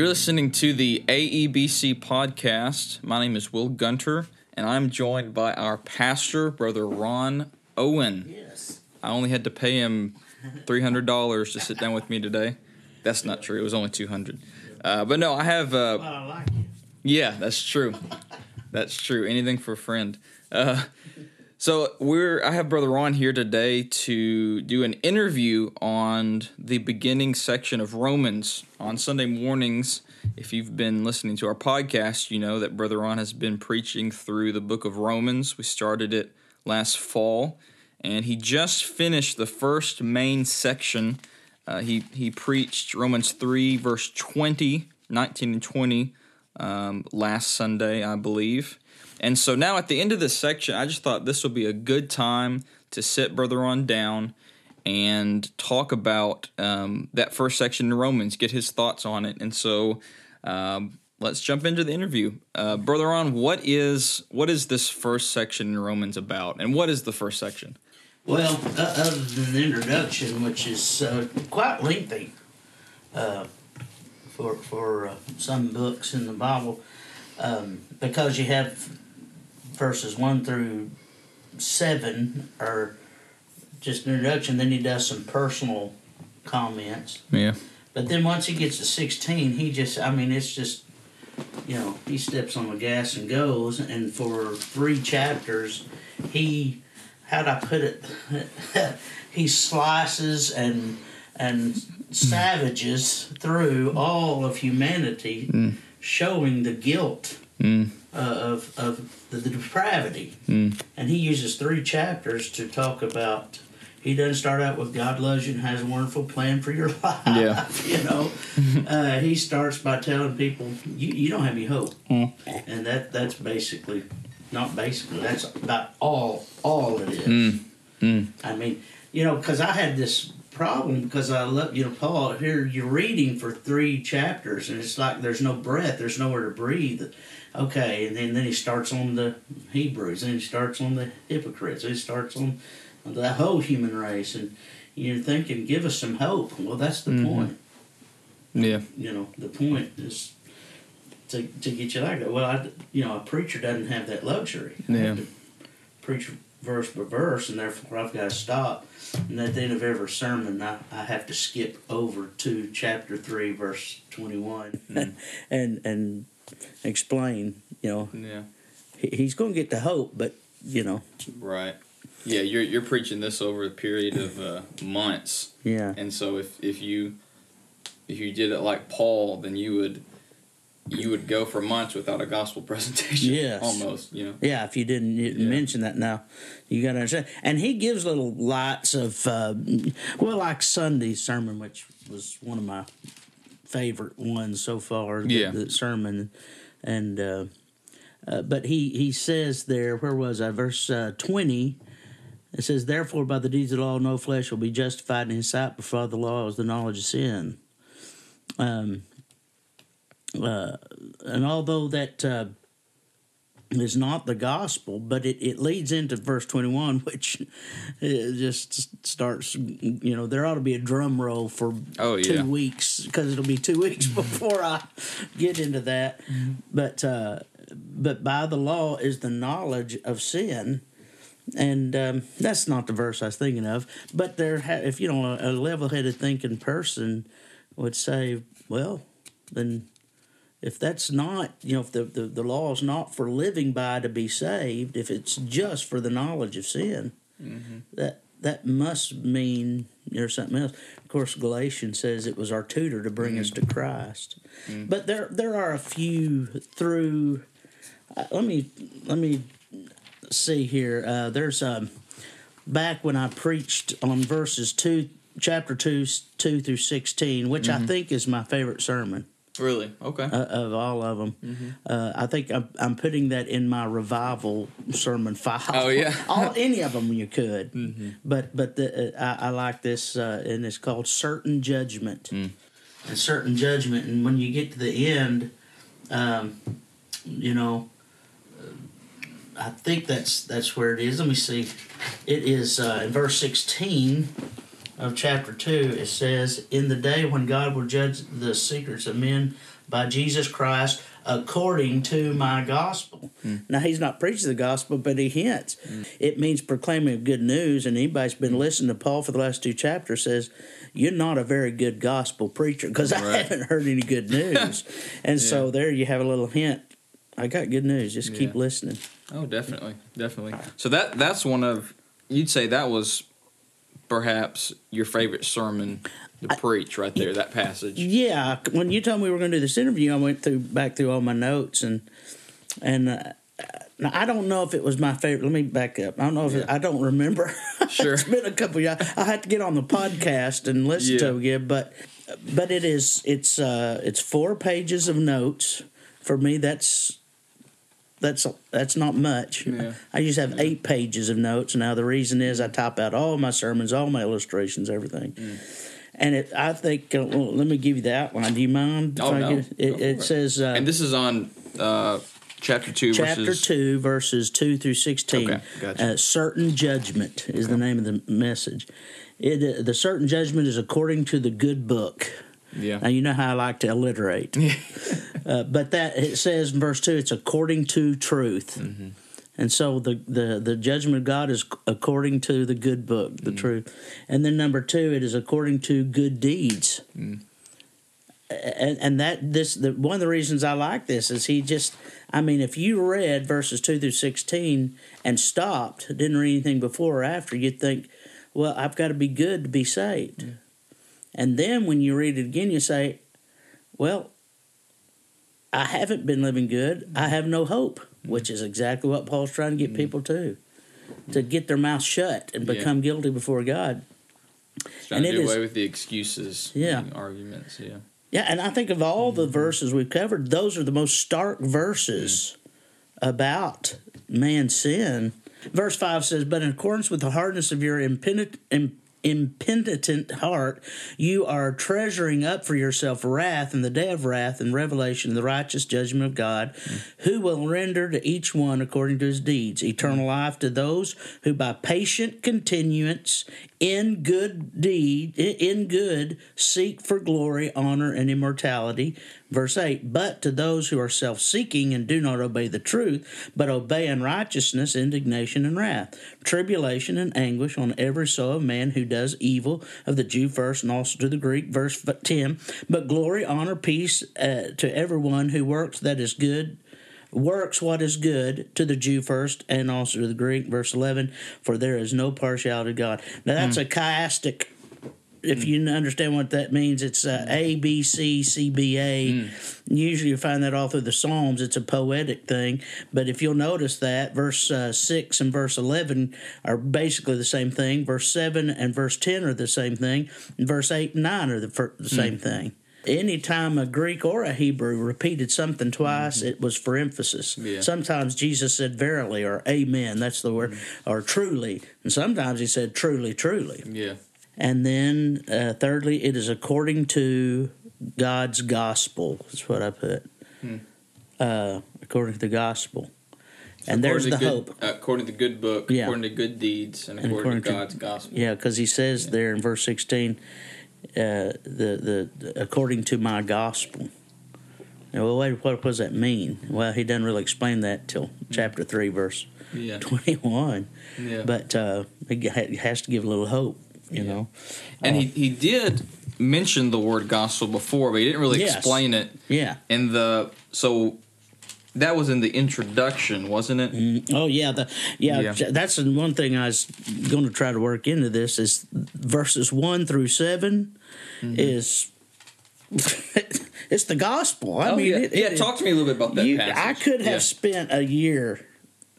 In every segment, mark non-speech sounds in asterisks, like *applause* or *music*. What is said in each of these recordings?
You're listening to the AEBC podcast. My name is Will Gunter, and I'm joined by our pastor, Brother Ron Owen. Yes. I only had to pay him $300 to sit down with me today. That's not true. It was only 200 uh, But no, I have. Uh, Well, I like yeah, that's true. That's true. Anything for a friend. Uh, so we're I have Brother Ron here today to do an interview on the beginning section of Romans on Sunday mornings. If you've been listening to our podcast, you know that Brother Ron has been preaching through the book of Romans. We started it last fall, and he just finished the first main section. Uh, he he preached Romans three verse 20, 19 and twenty um, last Sunday, I believe. And so now at the end of this section, I just thought this would be a good time to sit Brother Ron down and talk about um, that first section in Romans, get his thoughts on it. And so um, let's jump into the interview. Uh, Brother Ron, what is what is this first section in Romans about, and what is the first section? Well, uh, other than the introduction, which is uh, quite lengthy uh, for for uh, some books in the Bible, um, because you have verses one through seven are just an introduction. Then he does some personal comments. Yeah. But then once he gets to 16, he just, I mean, it's just, you know, he steps on the gas and goes. And for three chapters, he, how'd I put it? *laughs* he slices and and savages through all of humanity, showing the guilt Mm. Uh, of of the, the depravity. Mm. And he uses three chapters to talk about. He doesn't start out with God loves you and has a wonderful plan for your *laughs* life. Yeah. you know, *laughs* uh, he starts by telling people you, you don't have any hope, Mm. and that that's basically not basically that's about all all it is. Mm. Mm. I mean, you know, because I had this problem because I love you know Paul here you're reading for three chapters and it's like there's no breath, there's nowhere to breathe. Okay, and then then he starts on the Hebrews, then he starts on the hypocrites, then he starts on the whole human race, and you're thinking, give us some hope. Well, that's the Mhm. point. Yeah. You know, the point is to to get you like that. Well, I, you know, a preacher doesn't have that luxury. Yeah. to preach verse by verse, and therefore I've got to stop. And at the end of every sermon, I, I have to skip over to chapter three, verse twenty one, Mm. *laughs* and and explain. You know, Yeah. he, he's going to get the hope, but you know, Right. Yeah, you're you're preaching this over a period of uh, months. yeah, And so if if you if you did it like Paul, then you would you would go for months without a gospel *laughs* presentation. Yes. almost. You know. yeah. If you didn't you didn't Yeah. mention that now, you got to understand. And he gives little lights of uh, well, like Sunday's sermon, which was one of my favorite ones so far. the- Yeah. the, sermon, and uh, uh, but he he says there, where was I? Verse uh, twenty. It says, "Therefore, by the deeds of the law, no flesh will be justified in His sight, before the law is the knowledge of sin." Um, uh, and although that uh, is not the gospel, but it, it leads into verse 21, *laughs* which just starts, you know, there ought to be a drum roll for Oh, two yeah. weeks because it'll be two *laughs* weeks before I get into that. But, uh, but by the law is the knowledge of sin. And um, that's not the verse I was thinking of. But there, ha- if you know, a level-headed thinking person would say, well, then if that's not, you know, if the, the, the law is not for living by to be saved, if it's just for the knowledge of sin, that that must mean there's something else. Of course, Galatians says it was our tutor to bring us to Christ. But there there are a few through. Uh, let me let me see here. Uh, there's um, back when I preached on verses two, chapter two, two through sixteen, which I think is my favorite sermon Really? Okay. uh, of all of them. Mm-hmm. Uh, I think I'm, I'm putting that in my revival sermon file. Oh, yeah. Mm-hmm. *laughs* all any of them you could. But but the, uh, I, I like this, uh, and it's called certain judgment. Mm. And certain judgment, and when you get to the end, um, you know. uh, I think that's that's where it is. Let me see. It is uh, in verse sixteen of chapter two. It says, "In the day when God will judge the secrets of men by Jesus Christ according to my gospel. Hmm. Now, he's not preaching the gospel, but he hints. Hmm. It means proclaiming good news, and anybody's been hmm. listening to Paul for the last two chapters says, You're not a very good gospel preacher because I haven't heard any good *laughs* news. and so there you have a little hint. I got good news. Just keep listening. Oh, definitely, definitely. So that that's one of you'd say that was perhaps your favorite sermon to preach right there. That passage. Yeah, when you told me we were going to do this interview, I went through back through all my notes and and uh, now I don't know if it was my favorite. Let me back up. I don't know if it, I don't remember. *laughs* Sure. it's been a couple of years. I had to get on the podcast and listen to Yeah. it again, but but it is it's uh it's four pages of notes for me. That's that's that's not much. Yeah. I used to have eight pages of notes. Now the reason is I type out all my sermons, all my illustrations, everything. Mm. And it, I think, uh, well, let me give you the outline. Do you mind? Oh, no. it, it it. says uh, And this is on uh, chapter two, chapter verses, 2, verses 2 through 16. Okay, gotcha. uh, certain judgment is the name of the message. It, uh, the certain judgment is according to the good book. Yeah. Now, you know how I like to alliterate. *laughs* uh, but that it says in verse 2, it's according to truth. Mm-hmm. And so the, the, the judgment of God is according to the good book, Mm. the truth. And then number two, it is according to good deeds. Mm. And, and that this the, one of the reasons I like this is he just I mean if you read verses two through sixteen and stopped didn't read anything before or after you'd think well I've got to be good to be saved and then when you read it again you say well I haven't been living good I have no hope which is exactly what Paul's trying to get mm-hmm. people to to get their mouth shut and Yeah. become guilty before God Trying and to it do is- away with the excuses, Yeah. and arguments. Yeah. Yeah, and I think of all the mm-hmm. verses we've covered, those are the most stark verses mm. about man's sin. Verse 5 says, But in accordance with the hardness of your impenitent, im- impenitent heart, you are treasuring up for yourself wrath in the day of wrath and revelation, of the righteous judgment of God, who will render to each one according to his deeds eternal life to those who by patient continuance in good deed in good seek for glory honor and immortality. Verse 8 but to those who are self-seeking and do not obey the truth but obey unrighteousness indignation and wrath tribulation and anguish on every soul of man who does evil of the jew first and also to the greek verse 10 but glory honor peace uh, to everyone who works that is good works what is good to the Jew first and also to the Greek. Verse 11, for there is no partiality to God. Now that's a chiastic. If mm. you understand what that means, it's uh, A, B, C, C, B, A. Mm. Usually you find that all through the Psalms. It's a poetic thing. But if you'll notice that, verse uh, 6 and verse 11 are basically the same thing. Verse 7 and verse 10 are the same thing. And verse 8 and 9 are the, fir- the same mm. thing. Anytime a Greek or a Hebrew repeated something twice, mm-hmm. it was for emphasis. Yeah. Sometimes Jesus said verily or amen, that's the word, mm-hmm. or truly. And sometimes he said truly, truly. Yeah. And then uh, thirdly, it is according to God's gospel. That's what I put. Uh, according to the gospel. and there's the According to hope. good- uh, according to the good book, Yeah. according to good deeds, and And according, according to to- God's gospel. Yeah, because he says there in verse 16, uh, the, the according to my gospel. Now, well, wait, what does that mean? Well, he doesn't really explain that till chapter 3, verse Yeah. 21. Yeah. But uh, he has to give a little hope, you Yeah. know. and Uh, he, he did mention the word gospel before, but he didn't really Yes. explain it Yeah. in the so that was in the introduction, wasn't it? Mm, Oh yeah, the yeah, Yeah. that's one thing I was going to try to work into this is verses one through 7 Mm-hmm. is *laughs* it's the gospel. I oh, mean, yeah. it- yeah, it- talk to me a little bit about that you. I could have Yeah. Spent a year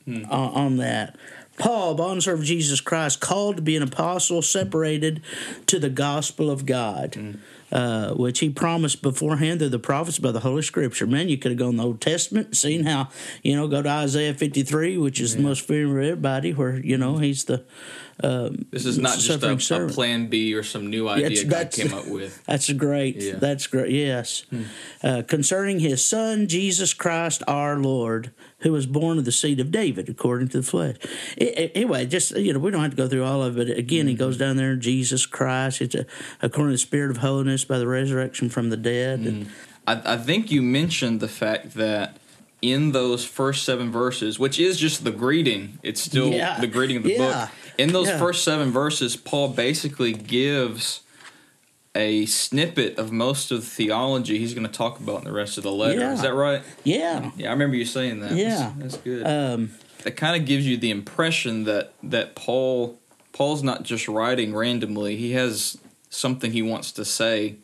on, on that. Paul, bondservant of Jesus Christ, called to be an apostle, separated to the gospel of God, Hmm. uh, which he promised beforehand through the prophets by the Holy Scripture. Man, you could have gone to the Old Testament, and seen how, you know, go to Isaiah 53, which is the most favorite of everybody, where, you know, he's the. This is not just a, a plan B or some new idea God that's- came up with. *laughs* That's great. Yeah. Hmm. That's great. Yes. Uh, concerning his son, Jesus Christ our Lord, who was born of the seed of David according to the flesh. I- I- anyway, just, you know, we don't have to go through all of it. Again, he Mm-hmm. goes down there, Jesus Christ, it's a, according to the Spirit of holiness by the resurrection from the dead. And Mm. I, I think you mentioned the fact that in those first seven verses, which is just the greeting, it's still Yeah. the greeting of the Yeah. book. In those Yeah. first seven verses, Paul basically gives a snippet of most of the theology he's going to talk about in the rest of the letter. Yeah. Is that right? Yeah. Yeah, I remember you saying that. Yeah. that's, that's good. Um, that kind of gives you the impression that that Paul Paul's not just writing randomly. He has something he wants to say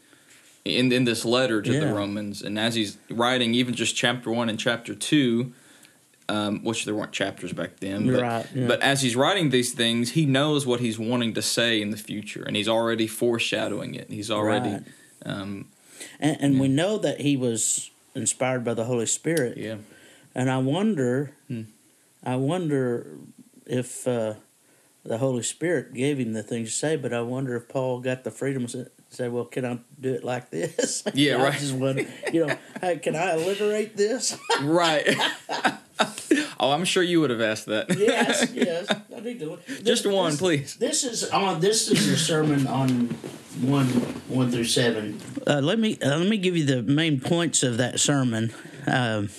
in in this letter to the Romans, and as he's writing, even just chapter one and chapter two, um, which there weren't chapters back then, but, Right, yeah. but as he's writing these things, he knows what he's wanting to say in the future, and he's already foreshadowing it. He's already, Right. um, and, and we know that he was inspired by the Holy Spirit. yeah, And I wonder, Hmm. I wonder if uh, the Holy Spirit gave him the things to say. But I wonder if Paul got the freedom to say, "Well, can I do it like this?" *laughs* Yeah, I right. Just wonder, you know, hey, can I alliterate this? *laughs* right. *laughs* oh, I'm sure you would have asked that. yes, *laughs* yes. I need to. just this- one, this- please. This is on. This is your sermon on one one through seven. Uh, let me uh, let me give you the main points of that sermon. Um,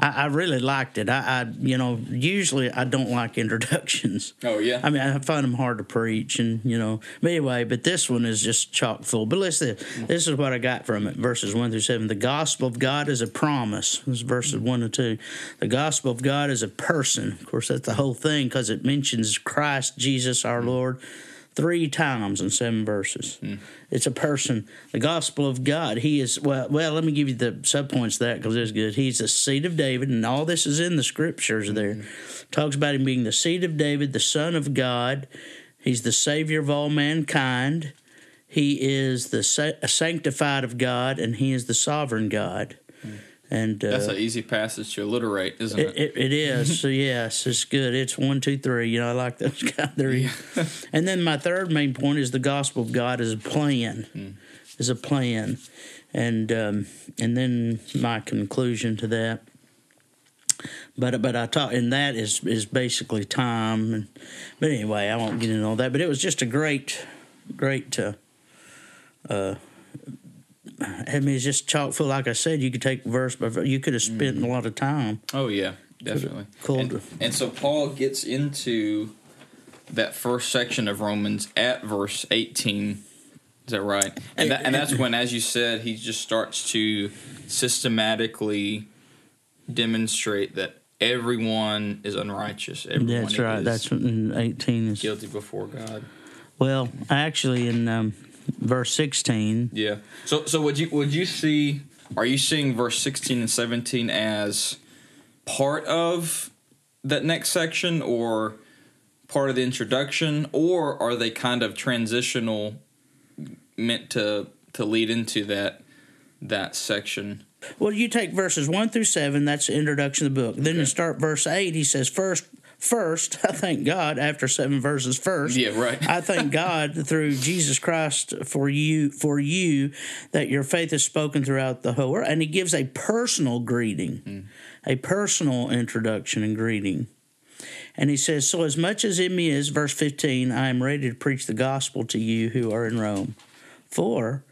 I, I really liked it. I, I you know usually I don't like introductions. *laughs* Oh yeah. I mean, I find them hard to preach, and you know. But anyway, but this one is just chock full. But listen, this is what I got from it: verses one through seven. The gospel of God is a promise. This is verses mm-hmm. one and two. The gospel of God is a person. Of course, that's the whole thing because it mentions Christ Jesus our mm-hmm. Lord three times in seven verses. Hmm. It's a person. The gospel of God. He is well. Well, let me give you the subpoints of that because it's good. He's the seed of David, and all this is in the scriptures. Hmm. There talks about him being the seed of David, the son of God. He's the savior of all mankind. He is the sa- sanctified of God, and he is the sovereign God. Hmm. And uh, That's an easy passage to alliterate, isn't it, it? it, is. So *laughs* yes, it's good. It's one, two, three. You know, I like those *laughs* kind of three. and then my third main point is the gospel of God is a plan. Is a plan. And um, and then my conclusion to that. But but I talk and that is is basically time and but anyway I won't get into all that. But it was just a great great uh, uh I mean, it's just chock full. Like I said, you could take verse by verse. You could have spent a lot of time. Oh yeah, definitely. Cold. And, and so Paul gets into that first section of Romans at verse eighteen. Is that right? And that, and that's when, as you said, he just starts to systematically demonstrate that everyone is unrighteous. Everyone That's right. is That's in eighteen is. guilty before God. Well, actually, in um, verse sixteen, Yeah. So so would you would you see are you seeing verse 16 and 17 as part of that next section or part of the introduction or are they kind of transitional meant to to lead into that that section? well, you take verses one through seven. That's the introduction of the book. Then you start verse eight. He says, first, first, I thank God. After seven verses, first, Yeah, right. I thank *laughs* God through Jesus Christ for you, for you, that your faith is spoken throughout the whole world. And he gives a personal greeting, mm. a personal introduction and greeting. And he says, So as much as in me is, verse 15, I am ready to preach the gospel to you who are in Rome. For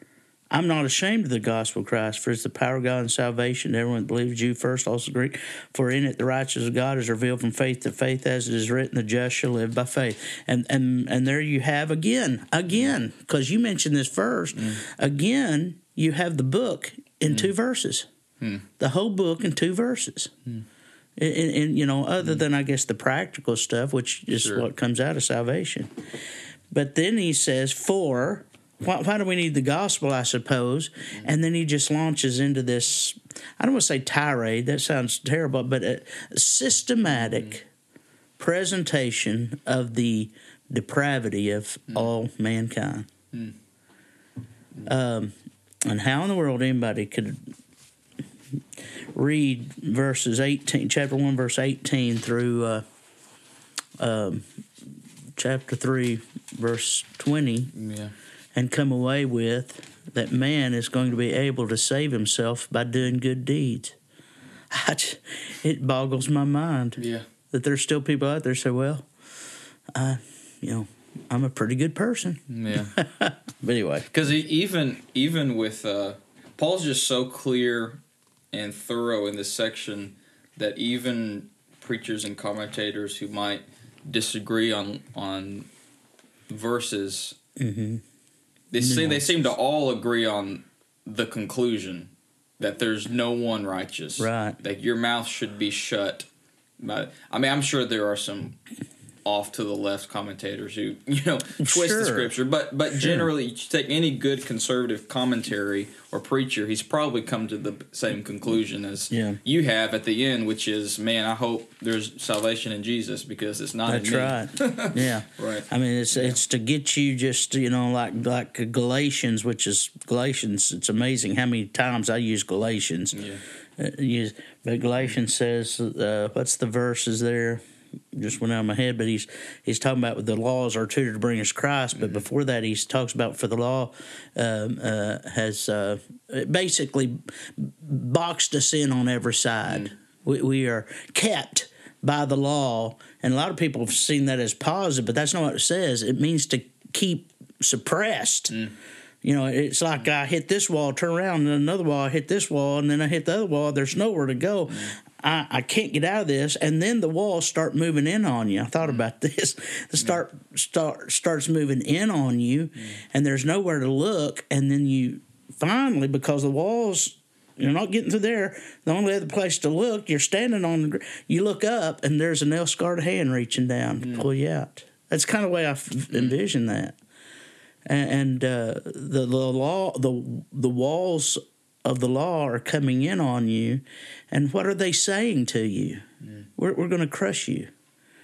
I'm not ashamed of the gospel of Christ, for it's the power of God and salvation to everyone that believes, Jew first, also Greek. For in it the righteousness of God is revealed from faith to faith, as it is written, the just shall live by faith. And and and there you have again, again, because you mentioned this first, mm. again, you have the book in two mm. verses. Hmm. The whole book in two verses. Hmm. And, and, and, you know, other hmm. than I guess the practical stuff, which is Sure. what comes out of salvation. But then he says, "For why, why do we need the gospel?" I suppose, and then he just launches into this. I don't want to say tirade. That sounds terrible, but a systematic presentation of the depravity of all mankind. Um, and how in the world anybody could read verses 18 chapter 1 verse 18 through uh, um, chapter 3 verse 20 Yeah. And come away with that man is going to be able to save himself by doing good deeds *laughs* I just, it boggles my mind Yeah. that there's still people out there say well I you know I'm a pretty good person Yeah. *laughs* but anyway Because even even with uh, Paul's just so clear and thorough in this section that even preachers and commentators who might disagree on on verses, Mm-hmm. They seem they seem to all agree on the conclusion that there's no one righteous. Right. That your mouth should be shut. But I mean, I'm sure there are some off to the left commentators who *laughs* you know twist Sure. the scripture, but but generally, you take any good conservative commentary or preacher, he's probably come to the same conclusion as Yeah. you have at the end, which is, man, I hope there's salvation in Jesus because it's not That's right. *laughs* Yeah. Right. I mean, it's it's to get you just you know like like Galatians, which is Galatians. It's amazing how many times I use Galatians. Yeah. Uh, use, but Galatians says, uh, what's the verses there? Just went out of my head, but he's he's talking about the laws are tutor to bring us Christ. But before that, he talks about for the law um, uh, has uh, basically boxed us in on every side. We, we are kept by the law, and a lot of people have seen that as positive, but that's not what it says. It means to keep suppressed. You know, it's like I hit this wall, turn around, and another wall, I hit this wall, and then I hit the other wall. There's nowhere to go. I, I can't get out of this, and then the walls start moving in on you. I thought about *laughs* this. The start start starts moving in on you, and there's nowhere to look, and then you finally because the walls you're not getting through there. The only other place to look, you're standing on the. You look up, and there's a nail scarred hand reaching down to pull you out. That's kind of the way I f- envision that. And, and uh, the the law, the the walls of the law are coming in on you, and what are they saying to you? Mm. We're we're going to crush you.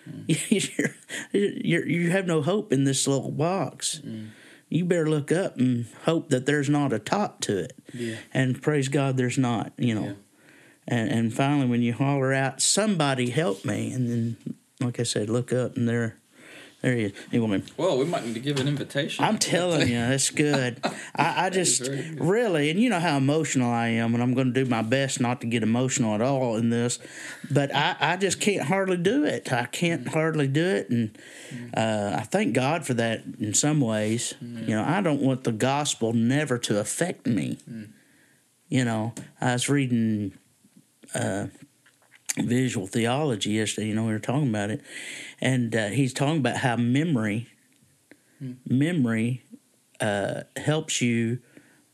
Mm. *laughs* you're, you're, you have no hope in this little box. Mm. You better look up and hope that there's not a top to it Yeah. and praise God there's not, you know. Yeah. And and finally when you holler out, somebody help me and then like I said, look up and there there he is. Anyway, Well, we might need to give an invitation. I'm telling you, that's good. *laughs* I, I just really, and you know how emotional I am, and I'm going to do my best not to get emotional at all in this, but I, I just can't hardly do it. I can't hardly do it, and uh, I thank God for that in some ways. You know, I don't want the gospel never to affect me. You know, I was reading uh, visual theology yesterday. You know, we were talking about it, and uh, he's talking about how memory, memory, uh, helps you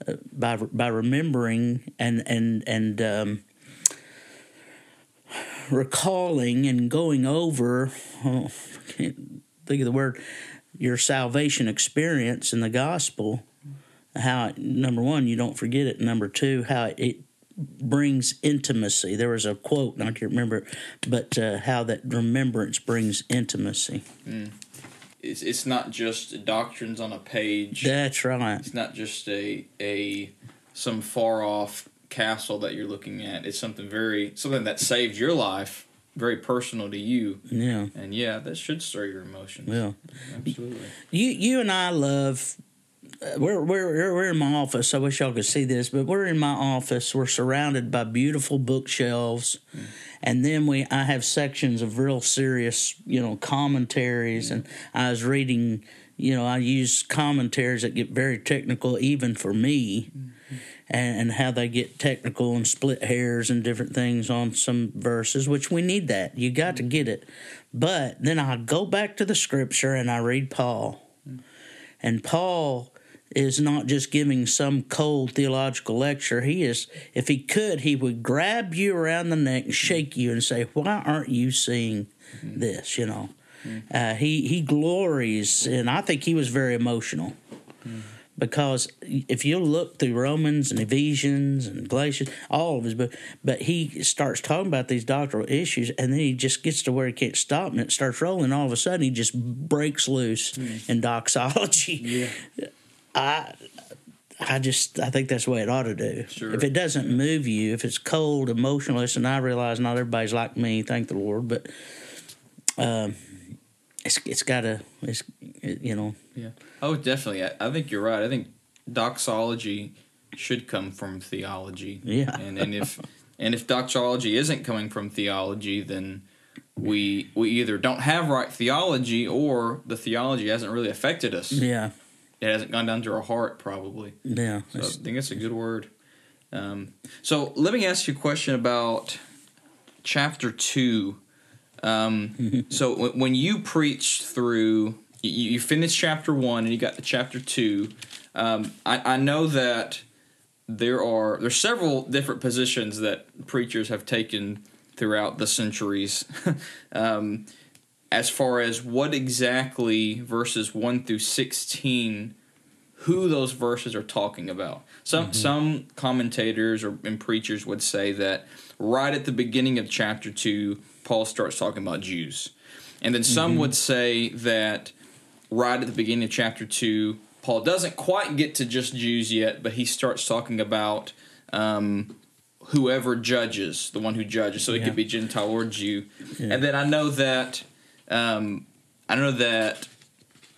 uh, by by remembering and and and um, recalling and going over. Oh, I can't think of the word. Your salvation experience in the gospel. How number one, you don't forget it. Number two, how it brings intimacy. There was a quote, and I can't remember, but uh, how that remembrance brings intimacy. it's, it's not just doctrines on a page. That's right. It's not just a a some far off castle that you're looking at. It's something very something that saved your life, very personal to you. Yeah. And yeah, that should stir your emotions. Yeah. Absolutely. You you and I love. We're, we're we're in my office. I wish y'all could see this, but we're in my office. We're surrounded by beautiful bookshelves, mm. and then we I have sections of real serious, you know, commentaries. Mm. And I was reading, you know, I use commentaries that get very technical, even for me, mm-hmm. and, and how they get technical and split hairs and different things on some verses, which we need that. You got to get mm-hmm. it. But then I go back to the scripture and I read Paul. Mm. And Paul is not just giving some cold theological lecture. He is, if he could, he would grab you around the neck and shake you and say, Why aren't you seeing this? You know, uh, he, he glories, and I think he was very emotional. Because if you look through Romans and Ephesians and Galatians, all of his books, but he starts talking about these doctrinal issues, and then he just gets to where he can't stop, and it starts rolling. And all of a sudden, he just breaks loose in doxology. Yeah. *laughs* I I just I think that's the way it ought to do. Sure. If it doesn't move you, if it's cold, emotionless, and I realize not everybody's like me, thank the Lord, but um, it's it's got to it's it, you know Yeah. Oh, definitely. I, I think you're right. I think doxology should come from theology. Yeah. And and if and if doxology isn't coming from theology, then we we either don't have right theology or the theology hasn't really affected us. yeah It hasn't gone down to our heart, probably. yeah So I think that's a good word. Um, so let me ask you a question about chapter two. Um, *laughs* so w- when you preach through, you, you finish chapter one and you got to chapter two. Um, I, I know that there are there's several different positions that preachers have taken throughout the centuries. *laughs* as far as what exactly verses 1 through 16 who those verses are talking about some mm-hmm. some commentators or and preachers would say that right at the beginning of chapter 2 paul starts talking about jews and then some mm-hmm. would say that right at the beginning of chapter 2 paul doesn't quite get to just jews yet but he starts talking about um, whoever judges the one who judges so it could be gentile or jew yeah. and then i know that um, I know that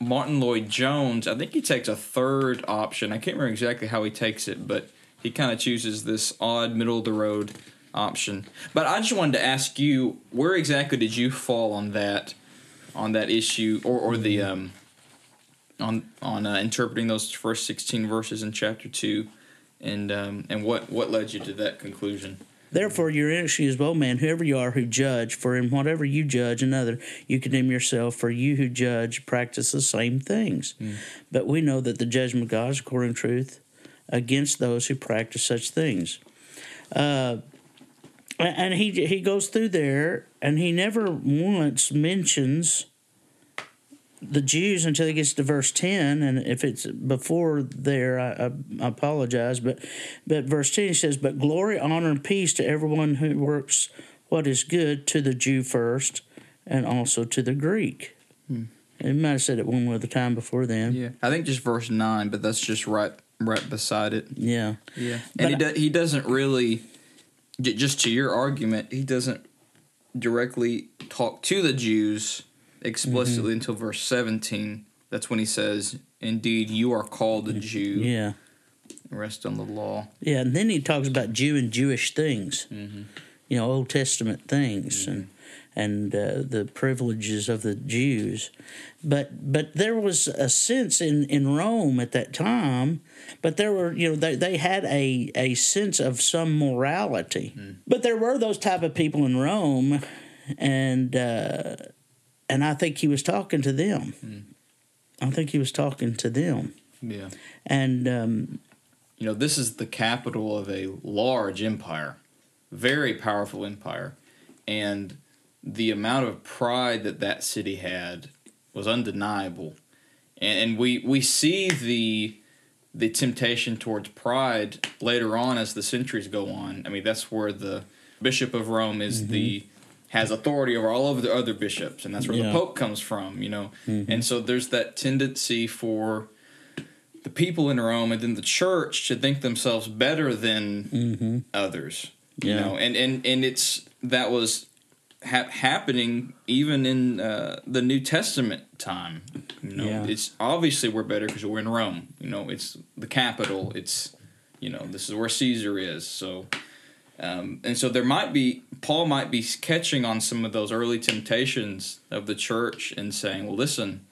Martyn Lloyd-Jones, I think he takes a third option. I can't remember exactly how he takes it, but he kind of chooses this odd middle of the road option. But I just wanted to ask you, where exactly did you fall on that, on that issue, or or the um, on on uh, interpreting those first sixteen verses in chapter two, and um, and what what led you to that conclusion? Therefore, your inexcusable man, whoever you are who judge, for in whatever you judge another, you condemn yourself, for you who judge practice the same things. Mm. But we know that the judgment of God is according to truth against those who practice such things. Uh, and he he goes through there, and he never once mentions the Jews until he gets to verse 10. And if it's before there, I, I, apologize. But, but verse 10 he says, But glory, honor, and peace to everyone who works what is good, to the Jew first, and also to the Greek. Hmm. He might have said it one other time before then. Yeah, I think just verse 9, but that's just right right beside it. Yeah. Yeah. And he, do, he doesn't really, just to your argument, he doesn't directly talk to the Jews explicitly mm-hmm. until verse 17. That's when he says, Indeed, you are called a Jew. Yeah. Rest on the law. Yeah, and then he talks about Jew and Jewish things, mm-hmm. you know, Old Testament things, mm-hmm. and and uh, the privileges of the Jews. But but there was a sense in, in Rome at that time, but there were you know they, they had a, a sense of some morality. Mm. But there were those type of people in Rome, and uh, and I think he was talking to them. Mm. I think he was talking to them. Yeah. And um, you know, this is the capital of a large empire, very powerful empire, and the amount of pride that that city had was undeniable. And, and we we see the the temptation towards pride later on as the centuries go on. I mean, that's where the bishop of Rome is mm-hmm. the has authority over all of the other bishops, and that's where yeah. the Pope comes from, you know. Mm-hmm. And so there's that tendency for the people in Rome and then the church to think themselves better than mm-hmm. others, yeah. you know. And and and it's that was ha- happening even in uh, the New Testament time. You know, yeah. it's obviously we're better because we're in Rome. You know, it's the capital. It's you know this is where Caesar is. So um, and so there might be Paul might be catching on some of those early temptations of the church and saying, "Well, listen,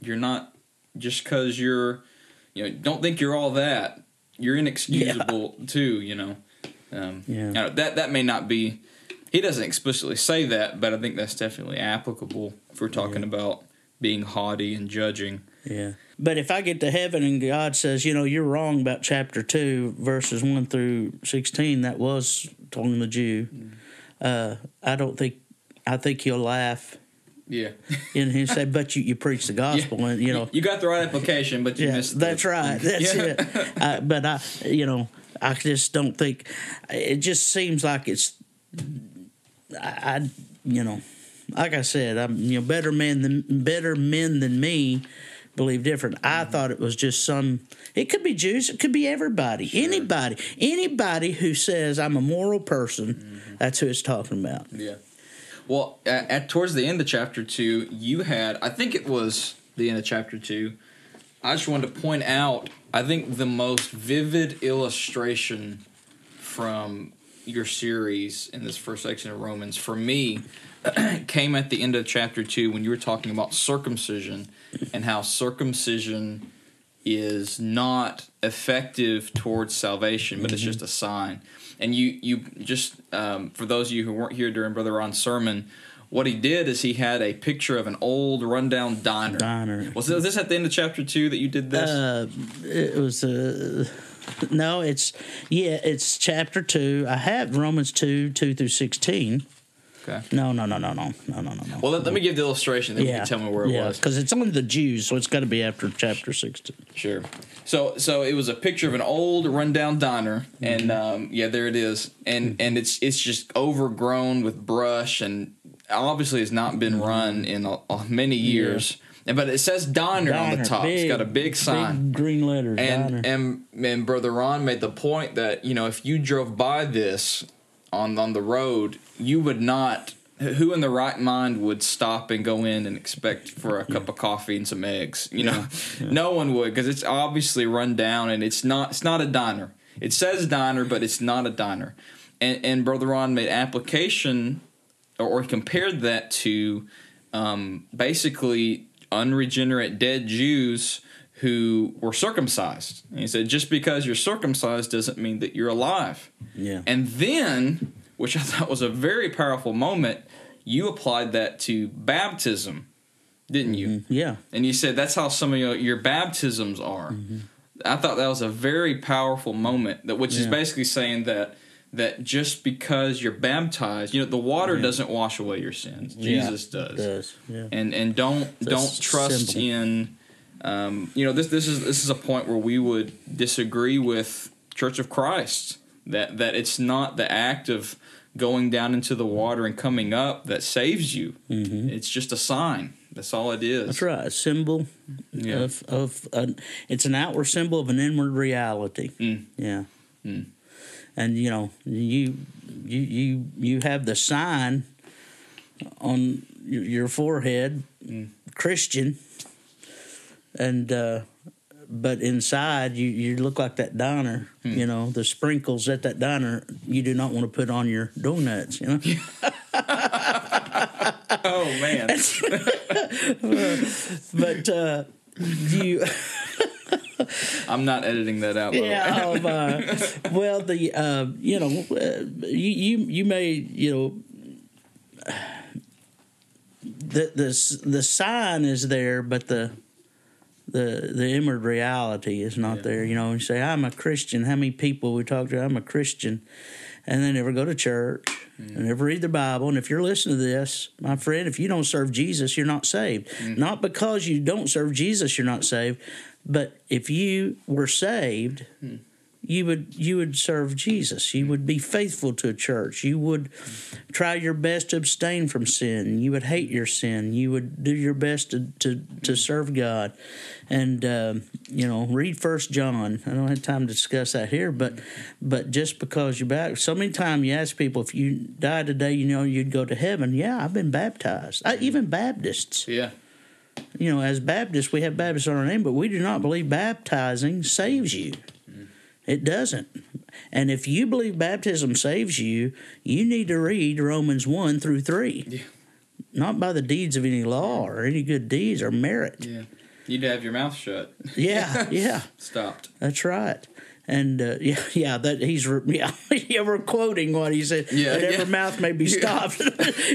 you're not just because you're, you know, don't think you're all that. You're inexcusable yeah. too. You know, um, yeah. that that may not be. He doesn't explicitly say that, but I think that's definitely applicable if we're talking yeah. about being haughty and judging. Yeah. But if I get to heaven and God says, you know, you're wrong about chapter 2, verses 1 through 16, that was talking the Jew, mm. uh, I don't think, I think he'll laugh. Yeah. and he said, but you, you preach the gospel, yeah. and, you know. You got the right application, but you yeah, missed That's right. That's yeah. it. I, but I, you know, I just don't think, it just seems like it's, I, I you know, like I said, I'm you know better men than better men than me believe different. I mm-hmm. thought it was just some. It could be Jews. It could be everybody. Sure. Anybody. Anybody who says I'm a moral person. Mm-hmm. That's who it's talking about. Yeah. Well, at, at, towards the end of chapter two, you had. I think it was the end of chapter two. I just wanted to point out. I think the most vivid illustration from your series in this first section of Romans for me *clears throat* came at the end of chapter two when you were talking about circumcision and how circumcision is not effective towards salvation, but it's just a sign. And you you just um, for those of you who weren't here during Brother Ron's sermon, what he did is he had a picture of an old rundown diner. Diner. Was this at the end of chapter two that you did this? Uh, it was uh, no, it's yeah, it's chapter two. I have Romans two two through sixteen. Okay. No, no, no, no, no, no, no, no. Well, let, let me give the illustration. Then yeah. you can tell me where it yeah, was. Because it's only the Jews, so it's got to be after chapter sixteen. Sure. So, so it was a picture of an old, rundown diner, mm-hmm. and um, yeah, there it is, and mm-hmm. and it's it's just overgrown with brush, and obviously it's not been run in a, a many years. Yeah and but it says diner, on the top. it's got a big sign. big green letters. and and and brother Ron made the point that you know if you drove by this on on the road, you would not. Who in the right mind would stop and go in and expect for a cup of coffee and some eggs? You know, no one would because it's obviously run down and it's not. It's not a diner. It says diner, but it's not a diner. And and brother Ron made application or, or compared that to um, basically unregenerate dead Jews who were circumcised. And he said, just because you're circumcised doesn't mean that you're alive. yeah, And then, which I thought was a very powerful moment, you applied that to baptism, didn't you? Mm-hmm. yeah, And you said that's how some of your, your baptisms are. Mm-hmm. I thought that was a very powerful moment, that which is basically saying that that just because you're baptized, you know, the water Yeah. doesn't wash away your sins. Yeah, Jesus does. does yeah. And and don't That's don't trust in um, you know, this this is this is a point where we would disagree with Church of Christ that that it's not the act of going down into the water and coming up that saves you. It's just a sign. That's all it is. Mm-hmm. That's right. A symbol Yeah. of of an, it's an outward symbol of an inward reality. Mm. Yeah. Mm. And you know, you you you you have the sign on your, forehead, Mm. Christian, and uh, but inside you you look like that diner. Hmm. You know, the sprinkles at that diner you do not want to put on your donuts. You know. *laughs* *laughs* Oh man. *laughs* but uh, you. *laughs* I'm not editing that out. Yeah. Um, uh, *laughs* well, the uh, you know uh, you you you may you know the the the sign is there, but the the the inward reality is not Yeah. there. You know, you say I'm a Christian. How many people we talk to? I'm a Christian, and they never go to church and never read the Bible. And if you're listening to this, my friend, if you don't serve Jesus, you're not saved. Not because you don't serve Jesus, you're not saved, but if you were saved, you would you would serve Jesus. You would be faithful to a church. You would try your best to abstain from sin. You would hate your sin. You would do your best to to, to serve God. And um, you know, read First John. I don't have time to discuss that here, but but just because you're back, so many times you ask people if you died today, you know you'd go to heaven. Yeah, I've been baptized. I, even Baptists Yeah. You know, as Baptists, we have Baptists on our name, but we do not believe baptizing saves you. It doesn't. And if you believe baptism saves you, you need to read Romans 1 through 3. Yeah. Not by the deeds of any law or any good deeds or merit. Yeah. You'd have your mouth shut. Yeah, yeah, *laughs* Stopped. that's right. And uh, *laughs* yeah, yeah, that he's re- yeah, *laughs* yeah, we're quoting what he said. Yeah, that every mouth may be stopped.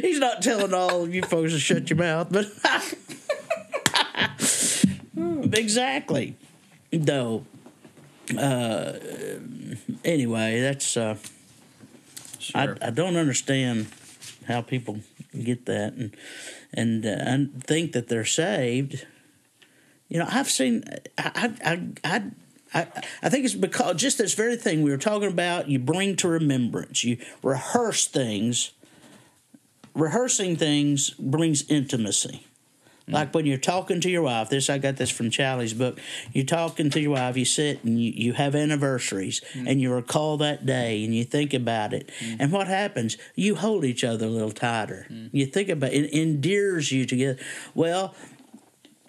he's not telling all of you folks to shut your mouth, but exactly. Though, Uh, anyway, that's uh, Sure. I, I don't understand how people get that and and uh, and think that they're saved. You know, I've seen. I I I. I I, I think it's because just this very thing we were talking about, you bring to remembrance, you rehearse things. Rehearsing things brings intimacy. Like when you're talking to your wife, this I got this from Challies' book. You're talking to your wife, you sit and you, you have anniversaries mm-hmm. and you recall that day and you think about it. Mm-hmm. And what happens? You hold each other a little tighter. Mm-hmm. You think about it, it endears you together. Well,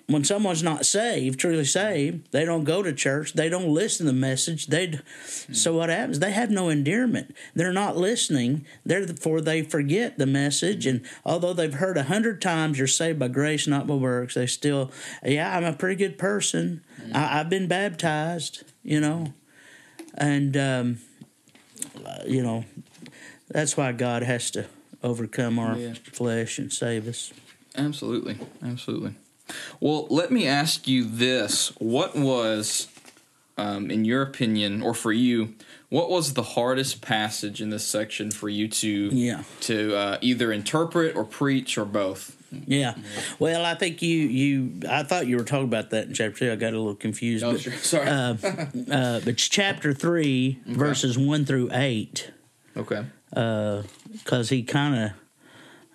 when someone's not saved, truly saved, they don't go to church, they don't listen to the message. They, so what happens? They have no endearment. They're not listening. Therefore, they forget the message. And although they've heard a hundred times, "You're saved by grace, not by works," they still, yeah, I'm a pretty good person. I, I've been baptized, you know, and um, uh, you know, that's why God has to overcome our Yeah. flesh and save us. Absolutely. Absolutely. Well, let me ask you this. What was, um, in your opinion, or for you, what was the hardest passage in this section for you to Yeah. to uh, either interpret or preach or both? Yeah. Well, I think you you I thought you were talking about that in chapter two. I got a little confused. Oh, but, sure. *laughs* Sorry. uh, uh, but it's chapter three, verses one through eight, okay. because he kind of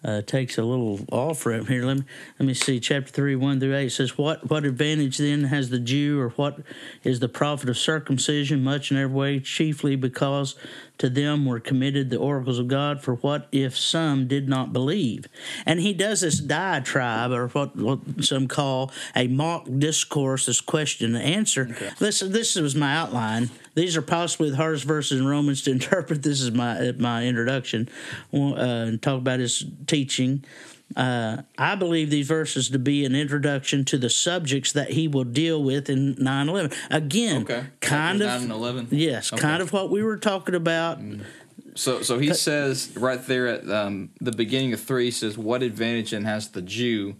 uh, takes a little off ramp here. Let me let me see. Chapter three, one through eight says, "What what advantage then has the Jew, or what is the profit of circumcision? Much in every way, chiefly because to them were committed the oracles of God. For what if some did not believe?" And he does this diatribe, or what, what some call a mock discourse, this question and answer. This this was my outline. These are possibly the hardest verses in Romans to interpret. This is my my introduction, uh, and talk about his teaching. Uh, I believe these verses to be an introduction to the subjects that he will deal with in 9 11. Again, Okay. kind of. 9 11? Yes, Okay. kind of what we were talking about. So, so he says right there at um, the beginning of three he says, "What advantage then has the Jew?"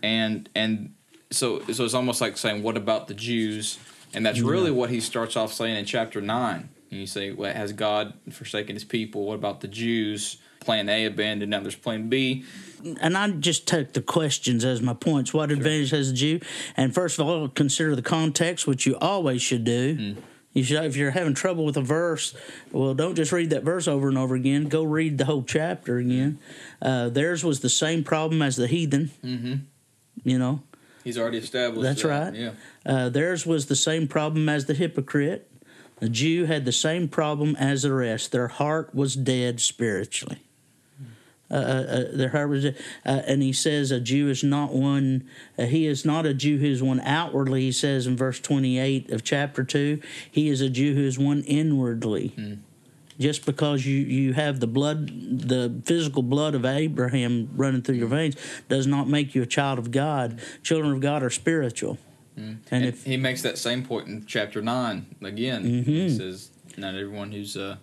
And and so so it's almost like saying, "What about the Jews?" And that's really what he starts off saying in chapter nine. And you say, "Well, has God forsaken His people? What about the Jews?" Plan A abandoned. Now there's Plan B. and I just take the questions as my points. What advantage has a Jew? And first of all, consider the context, which you always should do. You should, if you're having trouble with a verse, well, don't just read that verse over and over again. Go read the whole chapter again. Uh, theirs was the same problem as the heathen. Mm-hmm. You know, He's already established. That's that. right. Yeah. Uh, theirs was the same problem as the hypocrite. The Jew had the same problem as the rest. Their heart was dead spiritually. Uh, uh, uh, their heart was, dead. uh, and he says a Jew is not one. He is not a Jew who is one outwardly. He says in verse twenty-eight of chapter two, he is a Jew who is one inwardly. Just because you, you have the blood, the physical blood of Abraham running through your veins, does not make you a child of God. Children of God are spiritual. And And if he makes that same point in chapter nine again. Mm-hmm. He says, "Not everyone who's a,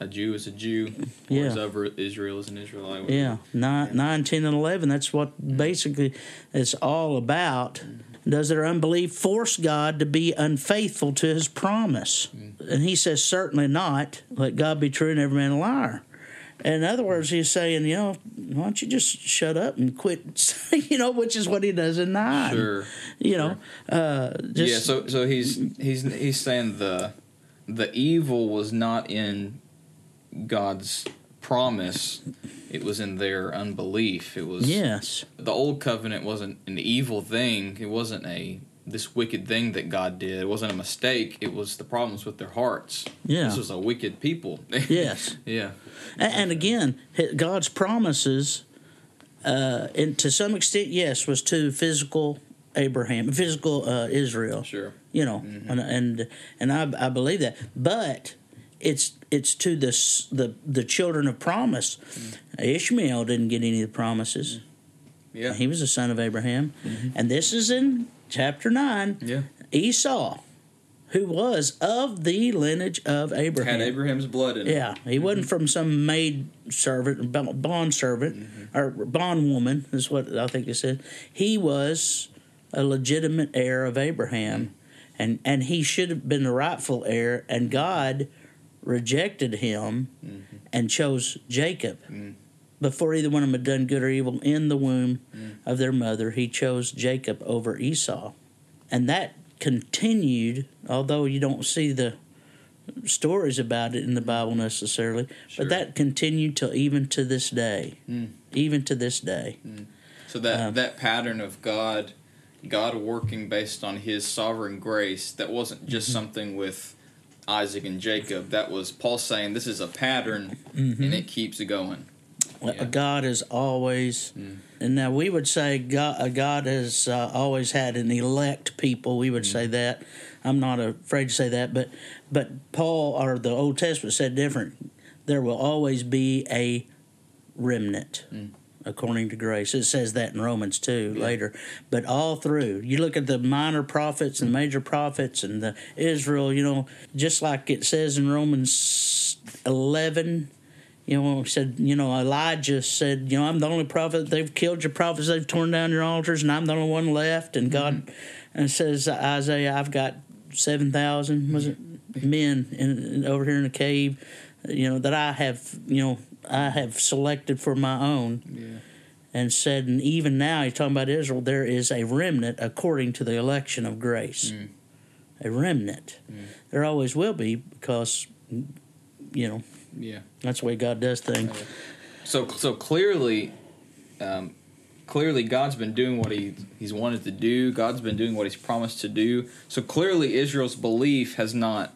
a Jew is a Jew, or Yeah. is over Israel is an Israelite." Yeah, nine, nine, ten, and eleven. That's what basically it's all about. Does their unbelief force God to be unfaithful to His promise? And He says, certainly not. Let God be true and every man a liar. In other words, He's saying, you know, why don't you just shut up and quit? *laughs* you know, which is what He does in nine. Sure. You know, uh, just yeah. So so he's he's he's saying the the evil was not in God's promise; it was in their unbelief. It was yes, the old covenant wasn't an evil thing. It wasn't a this wicked thing that God did. It wasn't a mistake. It was the problems with their hearts. Yeah. This was a wicked people. *laughs* yes. yeah. And, and again, God's promises, uh, and to some extent, yes, was to physical Abraham, physical uh, Israel. Sure. You know, and and and I, I believe that, but it's it's to the the the children of promise. Ishmael didn't get any of the promises. Yeah. He was a son of Abraham, and this is in chapter nine. yeah. Esau, who was of the lineage of Abraham. Had Abraham's blood in it. Yeah, he mm-hmm. wasn't from some maid servant, bond servant, mm-hmm. or bond woman, is what I think it said. He was a legitimate heir of Abraham, mm-hmm. and, and he should have been the rightful heir, and God rejected him and chose Jacob. Before either one of them had done good or evil in the womb of their mother, he chose Jacob over Esau. And that continued, although you don't see the stories about it in the Bible necessarily, Sure. but that continued till even to this day. Even to this day. So that Um, that pattern of God, God working based on His sovereign grace, that wasn't just Mm-hmm. something with Isaac and Jacob. That was Paul saying this is a pattern, Mm-hmm. and it keeps going. Yeah. God is always, mm. and now we would say God, God has uh, always had an elect people. We would mm. say that. I'm not afraid to say that, but but Paul or the Old Testament said different. There will always be a remnant. Mm. According to grace, it says that in Romans two later. But all through, you look at the minor prophets and the major prophets and the Israel. You know, just like it says in Romans eleven, you know, said, you know, Elijah said, you know, I'm the only prophet. They've killed your prophets. They've torn down your altars, and I'm the only one left. And God, mm-hmm. and says Isaiah, I've got seven thousand was it mm-hmm. men in, over here in the cave, you know, that I have, you know, I have selected for my own. Yeah. And said, and even now he's talking about Israel. There is a remnant according to the election of grace. Mm. A remnant. Mm. There always will be because, you know, Yeah. That's the way God does things. So so clearly, um, clearly God's been doing what he he's wanted to do. God's been doing what he's promised to do. So clearly, Israel's belief has not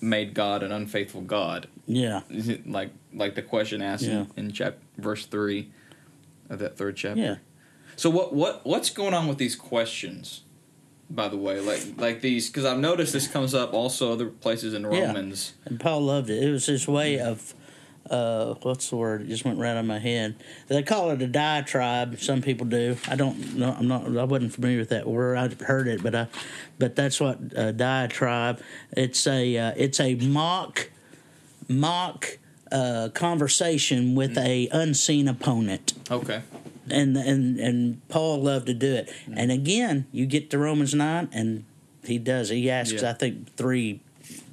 made God an unfaithful God. Yeah. Like like the question asked Yeah. in, in chap verse three of that third chapter. Yeah. So what what what's going on with these questions? By the way, like like these, because I've noticed this comes up also other places in Yeah. Romans. And Paul loved it. It was his way of, uh, what's the word? It just went right out of my head. They call it a diatribe. Some people do. I don't know. I'm not. I wasn't familiar with that word. I heard it, but I, but that's what a diatribe. It's a uh, it's a mock, mock uh, conversation with a unseen opponent Okay. and and and Paul loved to do it. And again, you get to Romans nine, and he does. He asks, Yeah. I think, three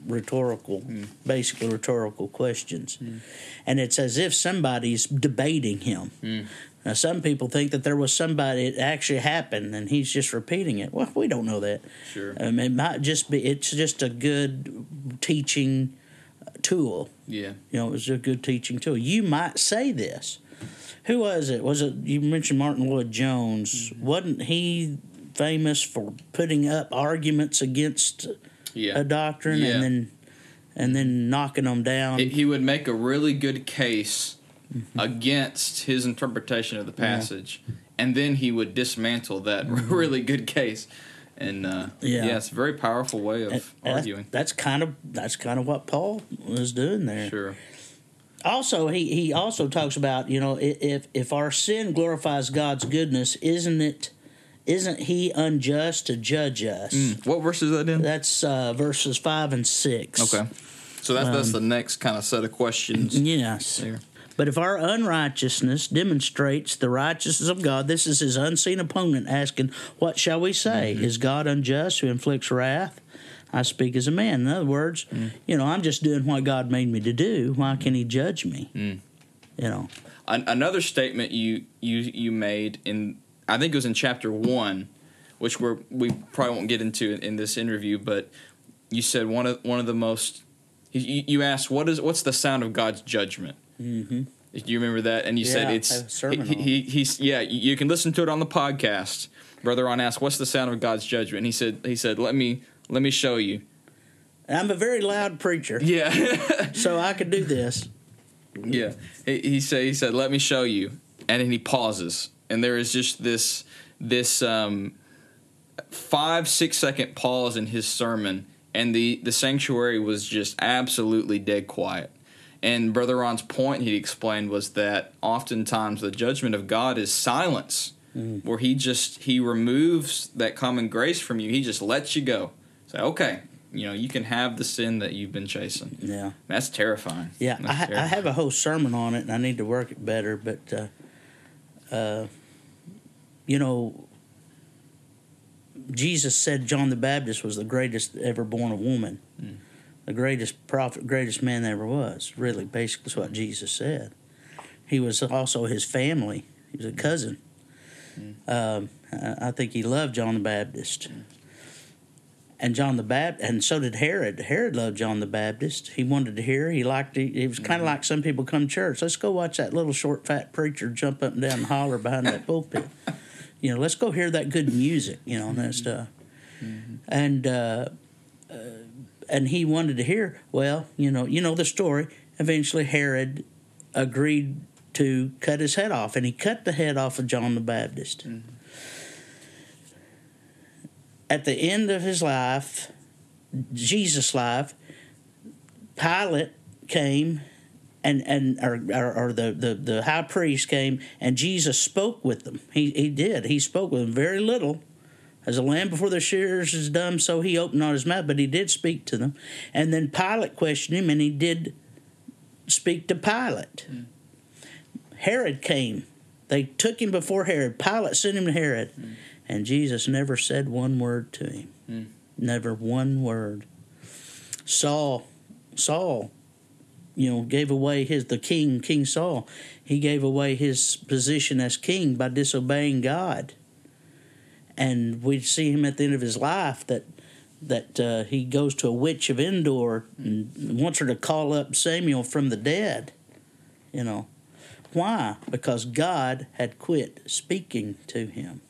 rhetorical, hmm. basically rhetorical questions, hmm. and it's as if somebody's debating him. Hmm. Now, some people think that there was somebody it actually happened, and he's just repeating it. Well, we don't know that. Sure. Um, it might just be. It's just a good teaching tool. Yeah. You know, it was a good teaching tool. You might say this. Who was it? Was it you mentioned Martyn Lloyd-Jones? Wasn't he famous for putting up arguments against Yeah. a doctrine Yeah. and then and then knocking them down? It- he would make a really good case Mm-hmm. against his interpretation of the passage, and then he would dismantle that *laughs* really good case. And uh, yeah. Mm-hmm. Yeah. it's a very powerful way of And arguing. That's kind of that's kind of what Paul was doing there. Sure. also he, he also talks about you know if if our sin glorifies god's goodness isn't it isn't he unjust to judge us What verse is that in? that's uh, verses five and six Okay. So that's Um, that's the next kind of set of questions. *clears throat* yes There. but if our unrighteousness demonstrates the righteousness of god this is his unseen opponent asking what shall we say is god unjust who inflicts wrath I speak as a man. In other words, you know, I'm just doing what God made me to do. Why can He judge me? You know, An- another statement you you you made in I think it was in chapter one, which we're we probably won't get into in, in this interview, but you said one of one of the most you, you asked what is what's the sound of God's judgment. hmm Do you remember that? And you said it's I have a sermon he, he, he's yeah. You can listen to it Ron the podcast. Brother on asked, "What's the sound of God's judgment?" And he said he said let me let me show you. And I'm a very loud preacher, Yeah, *laughs* so I could do this. yeah. He, he said he said let me show you, and then he pauses, and there is just this this um, five six second pause in his sermon, and the the sanctuary was just absolutely dead quiet. And Brother Ron's point he explained was that oftentimes the judgment of God is silence, where he just he removes that common grace from you. He just lets you go. Say, okay, you know, you can have the sin that you've been chasing. Yeah, That's terrifying. yeah. That's I, ha- I have a whole sermon on it, and I need to work it better. But, uh, uh, you know, Jesus said John the Baptist was the greatest ever born of woman, Hmm. the greatest prophet, greatest man there ever was. Really, basically, is what Jesus said. He was also his family. He was a cousin. Hmm. Um, I think he loved John the Baptist. and John the Baptist, and so did Herod. Herod loved John the Baptist. He wanted to hear. He liked it. It was kind Mm-hmm. of like some people come to church. Let's go watch that little short fat preacher jump up and down and holler behind that pulpit. *laughs* You know, let's go hear that good music. You know, and that stuff. And uh, uh, and he wanted to hear. Well, you know, you know the story. Eventually, Herod agreed to cut his head off, and he cut the head off of John the Baptist. At the end of his life, Jesus' life, Pilate came and and or, or, or the, the, the high priest came and Jesus spoke with them. He he did. He spoke with them very little. As a lamb before the shears is dumb, so he opened not his mouth, but he did speak to them. And then Pilate questioned him, and he did speak to Pilate. Hmm. Herod came. They took him before Herod. Pilate sent him to Herod. Hmm. And Jesus never said one word to him. Hmm. Never one word. Saul, Saul, you know, gave away his the king, King Saul. He gave away his position as king by disobeying God. And we see him at the end of his life that that uh, he goes to a witch of Endor and wants her to call up Samuel from the dead. You know, why? Because God had quit speaking to him.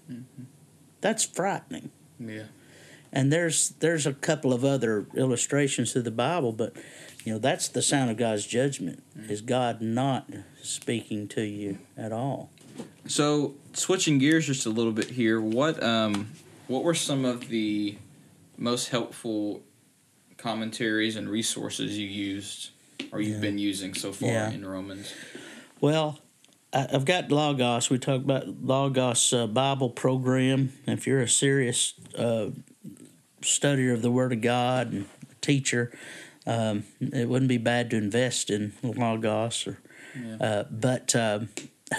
That's frightening. Yeah. And there's there's a couple of other illustrations through the Bible, but you know that's the sound of God's judgment. Is God not speaking to you at all? So switching gears just a little bit here, what um what were some of the most helpful commentaries and resources you used or you've Yeah. been using so far Yeah. in Romans? Well, I've got Logos. We talk about Logos uh, Bible program. If you're a serious uh, studier of the Word of God and teacher, um, it wouldn't be bad to invest in Logos. Or, Yeah. uh, but um,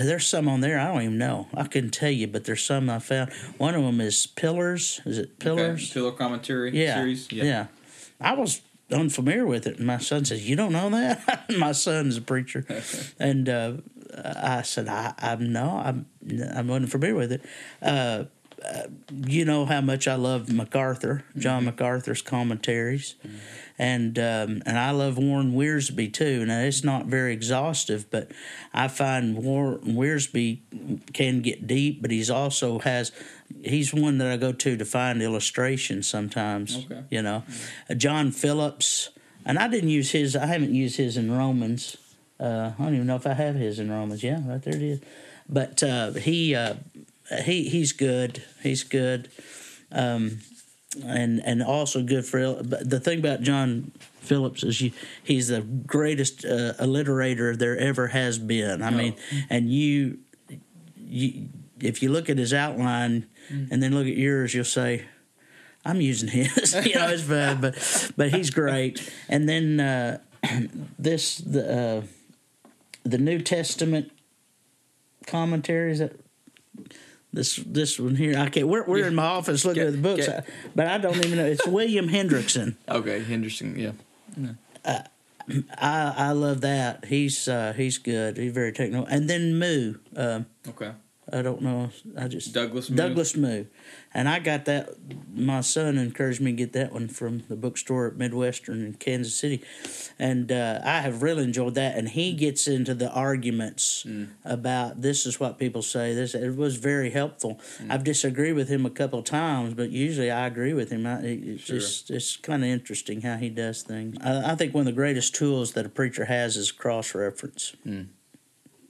there's some on there I don't even know. I couldn't tell you, but there's some I found. One of them is Pillars. Is it Pillars? Okay. Pillar commentary yeah, series? Yeah. I was unfamiliar with it, and my son says, "You don't know that?" *laughs* my son's a preacher, *laughs* and uh, I said, "I, I'm no, I'm I wasn't familiar with it." Uh, uh, you know how much I love MacArthur, John MacArthur's commentaries, and um, and I love Warren Wiersbe too. Now it's not very exhaustive, but I find Warren Wiersbe can get deep, but he's also has he's one that I go to to find illustrations sometimes. Okay. You know, John Phillips, and I didn't use his. I haven't used his in Romans. Uh, I don't even know if I have his in Romans. Yeah, right there it is. But uh, he uh, he he's good. He's good. Um, and and also good for but the thing about John Phillips is you, he's the greatest uh, alliterator there ever has been. I mean, and you you if you look at his outline and then look at yours, you'll say, "I'm using his." *laughs* you know, it's bad, but but he's great. And then uh, *clears throat* this the uh, the New Testament commentaries that this this one here. I can't. We're, we're in my office looking Get- at the books, get- but I don't even know. It's William Hendriksen. *laughs* Okay, Hendriksen. yeah. I I love that. He's uh, he's good. He's very technical. And then Moo. Um, Okay. I don't know. I just Douglas Moo? Douglas Moo, and I got that. My son encouraged me to get that one from the bookstore at Midwestern in Kansas City, and uh, I have really enjoyed that. And he gets into the arguments Mm. about this is what people say. This it was very helpful. Mm. I've disagreed with him a couple of times, but usually I agree with him. I, it- it's Sure. just it's kind of interesting how he does things. I, I think one of the greatest tools that a preacher has is cross reference. Mm.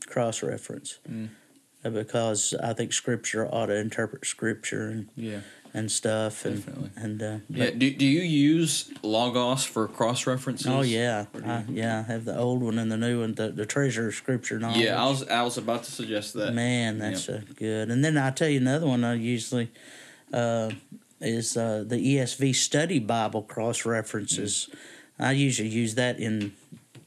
Cross reference Mm. Because I think Scripture ought to interpret Scripture and, Yeah. and stuff. And, Definitely. And uh, Yeah. Do, do you use Logos for cross references? oh yeah, I, yeah. I have the old one and the new one, the, the treasure of Scripture knowledge. Yeah, I was I was about to suggest that. Man, that's uh, good. And then I tell you another one I usually uh, is uh, the ESV Study Bible cross references. I usually use that in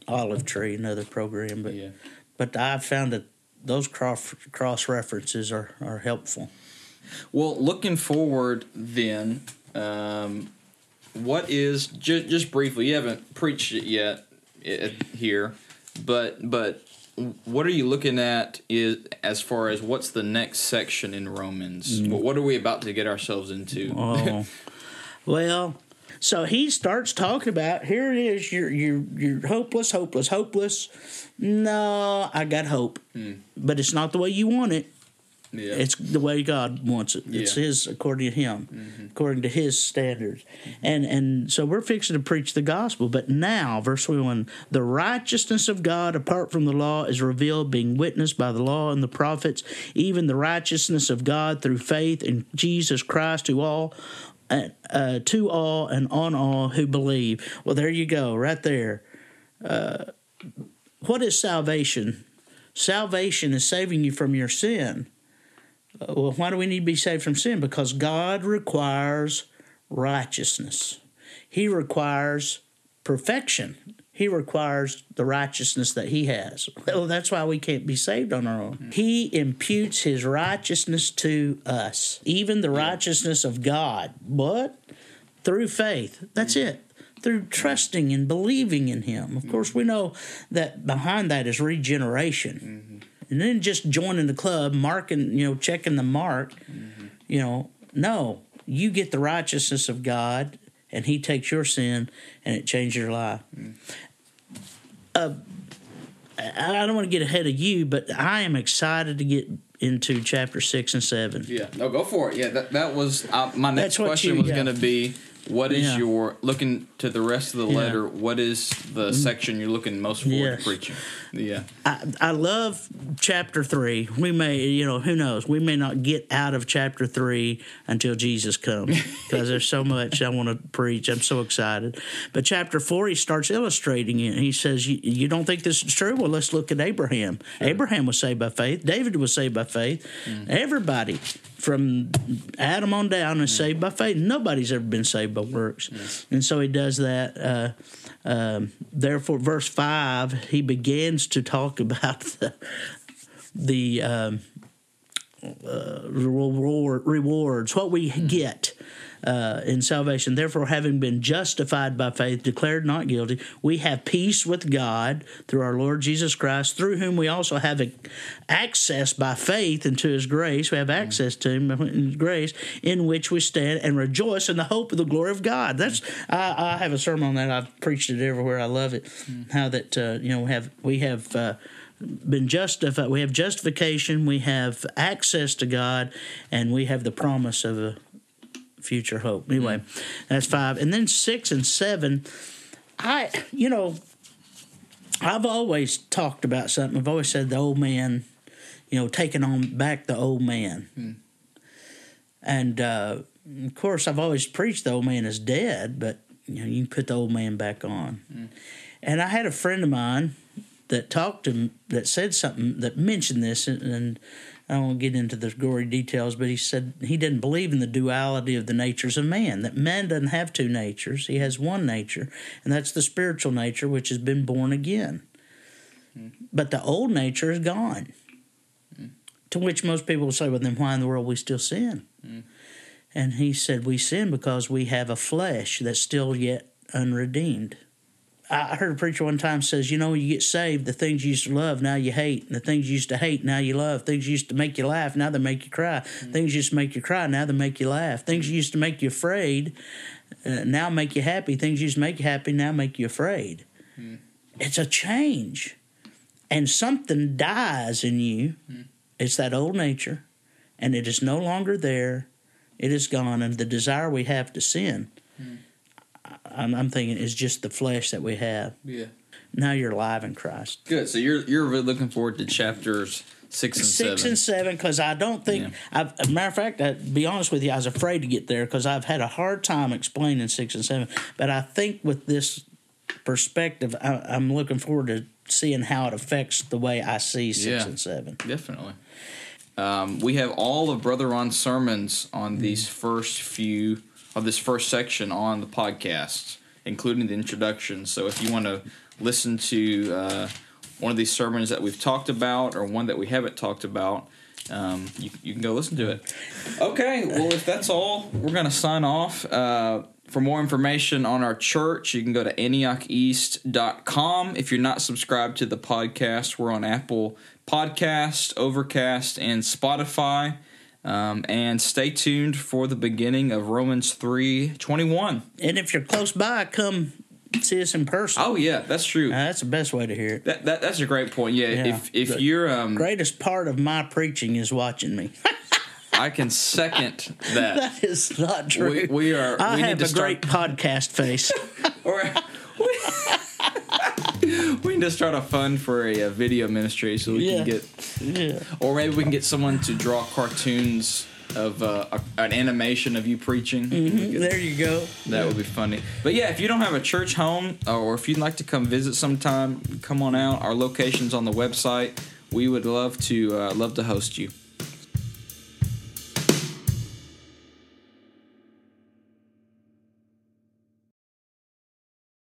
Olive Tree, another program, but yeah. but I've found that those cross cross references are, are helpful. Well, looking forward, then, um, what is just just briefly? You haven't preached it yet i- here, but but what are you looking at? Is as far as what's the next section in Romans? What, what are we about to get ourselves into? Oh, *laughs* well, so he starts talking about here it is. You're you're you're hopeless, hopeless, hopeless. No, I got hope, mm. but it's not the way you want it. Yeah. It's the way God wants it. It's Yeah. His according to Him, mm-hmm. according to His standards, mm-hmm. and and so we're fixing to preach the gospel. But now, verse one, the righteousness of God apart from the law is revealed, being witnessed by the law and the prophets, even the righteousness of God through faith in Jesus Christ to all. Uh, uh, to all and on all who believe. Well, there you go, right there. Uh, what is salvation? Salvation is saving you from your sin. Uh, well, why do we need to be saved from sin? Because God requires righteousness. He requires perfection. He requires the righteousness that He has. Well, that's why we can't be saved on our own. He imputes His righteousness to us, even the righteousness of God. What? Through faith. That's it. Through trusting and believing in Him. Of course, we know that behind that is regeneration. Mm-hmm. And then just joining the club, marking, you know, checking the mark, mm-hmm. you know, no, you get the righteousness of God and He takes your sin and it changes your life. Uh, I don't want to get ahead of you, but I am excited to get into chapter six and seven. Yeah, no, go for it. Yeah, that that was uh, my next question you- was yeah. going to be, what is Yeah. your looking to the rest of the Yeah. Letter? What is the section you're looking most forward Yes. to preaching? Yeah, I, I love chapter three. We may, you know, who knows? We may not get out of chapter three until Jesus comes because there's so much I want to preach. I'm so excited. But chapter four, he starts illustrating it. He says, you, you don't think this is true? Well, let's look at Abraham. Abraham was saved by faith. David was saved by faith. Everybody from Adam on down is saved by faith. Nobody's ever been saved by works. And so he does that. Uh, um, therefore, verse 5, he begins to talk *laughs* about the, the um, uh, reward, rewards, what we get uh, in salvation. Therefore, having been justified by faith, declared not guilty, we have peace with God through our Lord Jesus Christ, through whom we also have a- access by faith into His grace. We have access to Him in His grace, in which we stand and rejoice in the hope of the glory of God. That's I, I have a sermon on that. I've preached it everywhere. I love it. How that uh, you know we have we have. Uh, been justified. We have justification. We have access to God, and we have the promise of a future hope. Mm-hmm. Anyway, that's five, and then six and seven. I, you know, I've always talked about something. I've always said the old man, you know, taking on back the old man, hmm. and uh, of course, I've always preached the old man is dead, but you know, you can put the old man back on. Hmm. And I had a friend of mine that talked to him that said something that mentioned this, and, and I won't get into the gory details, but he said he didn't believe in the duality of the natures of man. That man doesn't have two natures; he has one nature, and that's the spiritual nature, which has been born again. But the old nature is gone. To which most people will say, "Well, then why in the world we still sin?" And he said, "We sin because we have a flesh that's still yet unredeemed." I heard a preacher one time says, you know, you get saved, the things you used to love, now you hate. And the things you used to hate, now you love. Things used to make you laugh, now they make you cry. Mm-hmm. Things used to make you cry, now they make you laugh. Things used to make you afraid, uh, now make you happy. Things used to make you happy, now make you afraid. Mm-hmm. It's a change. And something dies in you. Mm-hmm. It's that old nature, and it is no longer there. It is gone. And the desire we have to sin, I'm, I'm thinking, is just the flesh that we have. yeah, Now you're alive in Christ. good. So you're you're really looking forward to chapters six and Six seven. and seven, because I don't think. I've, as a matter of fact, I, to be honest with you, I was afraid to get there because I've had a hard time explaining six and seven. But I think with this perspective, I, I'm looking forward to seeing how it affects the way I see six Yeah. and seven. Definitely. Um, we have all of Brother Ron's sermons Mm. on these first few of this first section on the podcast, including the introduction. So if you want to listen to uh, one of these sermons that we've talked about or one that we haven't talked about, um, you, you can go listen to it. Okay, well, if that's all, we're going to sign off. Uh, for more information on our church, you can go to antiocheast.com. If you're not subscribed to the podcast, we're on Apple Podcast, Overcast, and Spotify. Um, and stay tuned for the beginning of Romans 3 21. And if you're close by, come see us in person. Oh yeah, that's true. Uh, that's the best way to hear it. that, that that's a great point. Yeah, Yeah. if if The you're um, Greatest part of my preaching is watching me. *laughs* I can second that. that is not true. we, we are. I we have a start. great podcast face. *laughs* Or, we, *laughs* *laughs* we need to start a fund for a, uh video ministry so we Yeah. can get, yeah. or maybe we can get someone to draw cartoons of uh, a, an animation of you preaching. Could- There you go. That would be funny. But yeah, if you don't have a church home or if you'd like to come visit sometime, come on out. Our location's on the website. We would love to uh, love to host you.